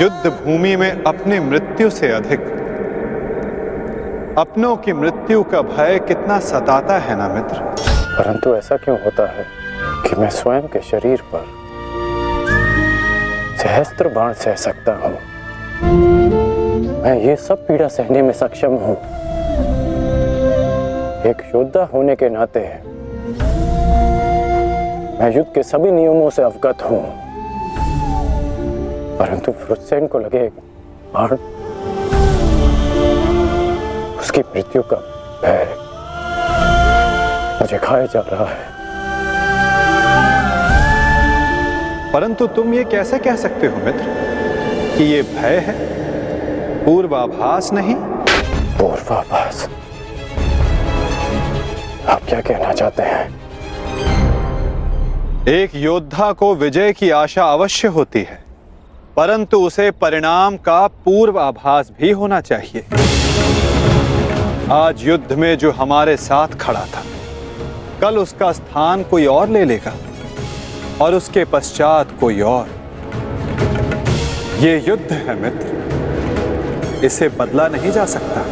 युद्ध भूमि में अपनी मृत्यु से अधिक। अपनों की मृत्यु का भय कितना सताता है ना मित्र? परंतु ऐसा क्यों होता है कि मैं स्वयं के शरीर पर सहस्त्र बाण सह सकता हूँ? मैं ये सब पीड़ा सहने में सक्षम हूँ। एक योद्धा होने के नाते मैं युद्ध के सभी नियमों से अवगत हूँ। परंतु फ्रुसेन को लगे बाण उसकी मृत्यु का भय मुझे खाया जा रहा है। परंतु तुम ये कैसे कह सकते हो मित्र कि ये भय है? पूर्वाभास नहीं? पूर्वाभास। आप क्या कहना चाहते हैं? एक योद्धा को विजय की आशा अवश्य होती है। परंतु उसे परिणाम का पूर्व आभास भी होना चाहिए। आज युद्ध में जो हमारे साथ खड़ा था, कल उसका स्थान कोई और ले लेगा और उसके पश्चात कोई और। ये युद्ध है मित्र। इसे बदला नहीं जा सकता।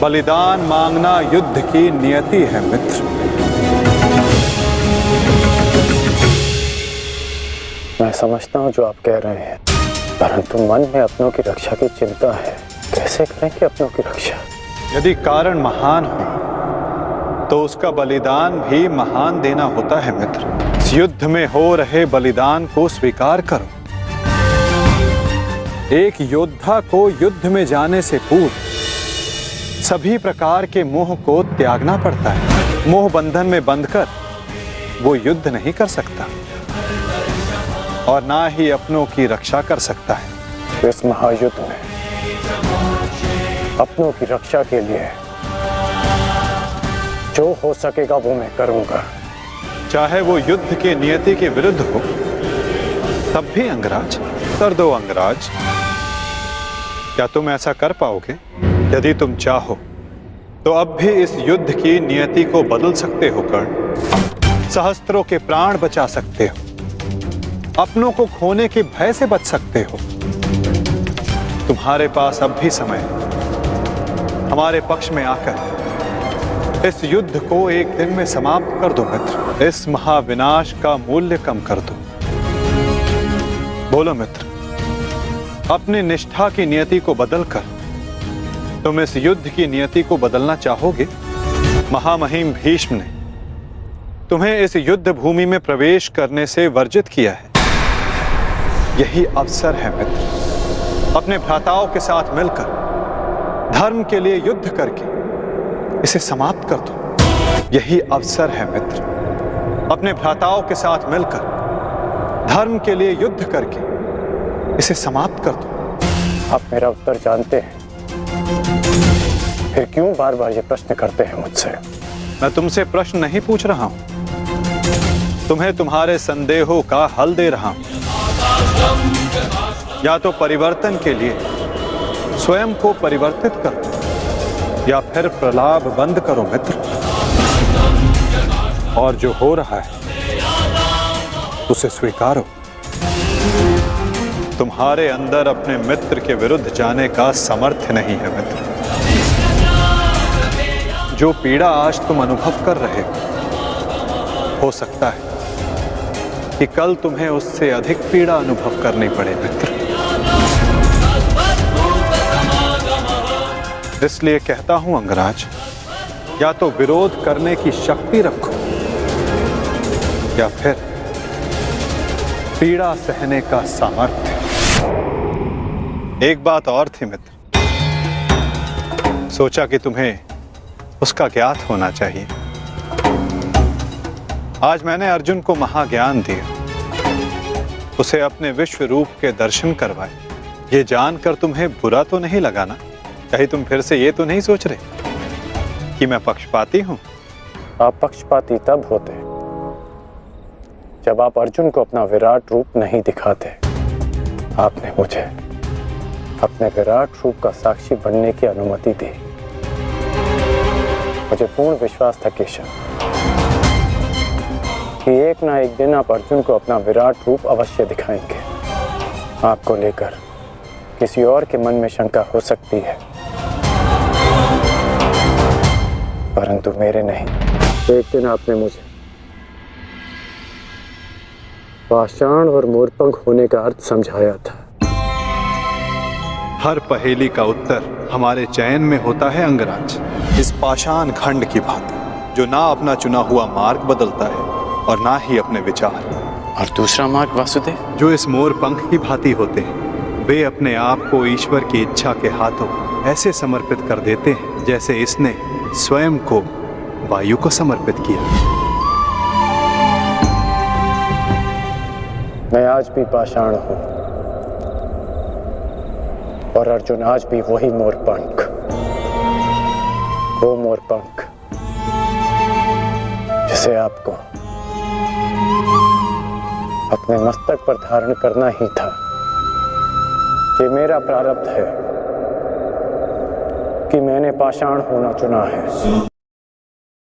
बलिदान मांगना युद्ध की नियति है मित्र। समझता हूँ जो आप कह रहे हैं। परंतु मन में अपनों की रक्षा की चिंता है। कैसे करेंगे अपनों की रक्षा? यदि कारण महान हो तो उसका बलिदान भी महान देना होता है मित्र। युद्ध में हो रहे बलिदान को स्वीकार करो। एक योद्धा को युद्ध में जाने से पूर्व, सभी प्रकार के मोह को त्यागना पड़ता है। मोह बंधन में बंधकर वो युद्ध नहीं कर सकता। और ना ही अपनों की रक्षा कर सकता है। इस महायुद्ध में अपनों की रक्षा के लिए जो हो सकेगा वो मैं करूँगा। चाहे वो युद्ध के नियति के विरुद्ध हो तब भी अंगराज कर दो अंगराज। क्या तुम ऐसा कर पाओगे? यदि तुम चाहो तो अब भी इस युद्ध की नियति को बदल सकते हो कर्ण। सहस्त्रों के प्राण बचा सकते हो। अपनों को खोने के भय से बच सकते हो। तुम्हारे पास अब भी समय हमारे पक्ष में आकर इस युद्ध को एक दिन में समाप्त कर दो मित्र। इस महाविनाश का मूल्य कम कर दो। बोलो मित्र, अपनी निष्ठा की नियति को बदलकर तुम इस युद्ध की नियति को बदलना चाहोगे? महामहिम भीष्म ने तुम्हें इस युद्ध भूमि में प्रवेश करने से वर्जित किया है। यही अवसर है मित्र। अपने भ्राताओं के साथ मिलकर धर्म के लिए युद्ध करके इसे समाप्त कर दो। यही अवसर है मित्र। अपने भ्राताओं के साथ मिलकर धर्म के लिए युद्ध करके इसे समाप्त कर दो। आप मेरा उत्तर जानते हैं। फिर क्यों बार बार ये प्रश्न करते हैं मुझसे? मैं तुमसे प्रश्न नहीं पूछ रहा हूँ। तुम्हें तुम्हारे संदेहों का हल दे रहा हूँ। या तो परिवर्तन के लिए स्वयं को परिवर्तित करो, या फिर प्रलाभ बंद करो मित्र। और जो हो रहा है, उसे स्वीकारो। तुम्हारे अंदर अपने मित्र के विरुद्ध जाने का समर्थ नहीं है मित्र। जो पीड़ा आज तुम अनुभव कर रहे हो सकता है कि कल तुम्हें उससे अधिक पीड़ा अनुभव करनी पड़े, मित्र। इसलिए कहता हूँ, अंगराज, या तो विरोध करने की शक्ति रखो, या फिर पीड़ा सहने का सामर्थ्य। एक बात और थी, मित्र। सोचा कि तुम्हें उसका ज्ञात होना चाहिए। आज मैंने अर्जुन को महाज्ञान दिया। उसे अपने विश्व रूप के दर्शन करवाए। ये जानकर तुम्हें बुरा तो नहीं लगाना कहीं तुम फिर से ये तो नहीं सोच रहे कि मैं पक्षपाती हूँ? आप पक्षपाती तब होते जब आप अर्जुन को अपना विराट रूप नहीं दिखाते। आपने मुझे अपने विराट रूप का साक्षी बनने की अनुमति दी। मुझे पूर्ण विश्वास था, केशव। कि एक ना एक दिन आप अर्जुन को अपना विराट रूप अवश्य दिखाएँगे। आपको लेकर किसी और के मन में शंका हो सकती है। परंतु मेरे नहीं। एक दिन आपने मुझे पाषाण और मोरपंख होने का अर्थ समझाया था। हर पहेली का उत्तर हमारे चयन में होता है अंगराज। इस पाषाण खंड की भांति जो ना अपना चुना हुआ मार्ग बदलता है। और ना ही अपने विचार। और दूसरा मार्ग वासुदेव? जो इस मोर पंख की भांति होते हैं वे अपने आप को ईश्वर की इच्छा के हाथों ऐसे समर्पित कर देते हैं जैसे इसने स्वयं को वायु को समर्पित किया। मैं आज भी पाषाण हूँ और अर्जुन आज भी वही मोरपंख वो मोरपंख जिसे आपको अपने मस्तक पर धारण करना ही था ये मेरा प्रारब्ध है कि मैंने पाषाण होना चुना है।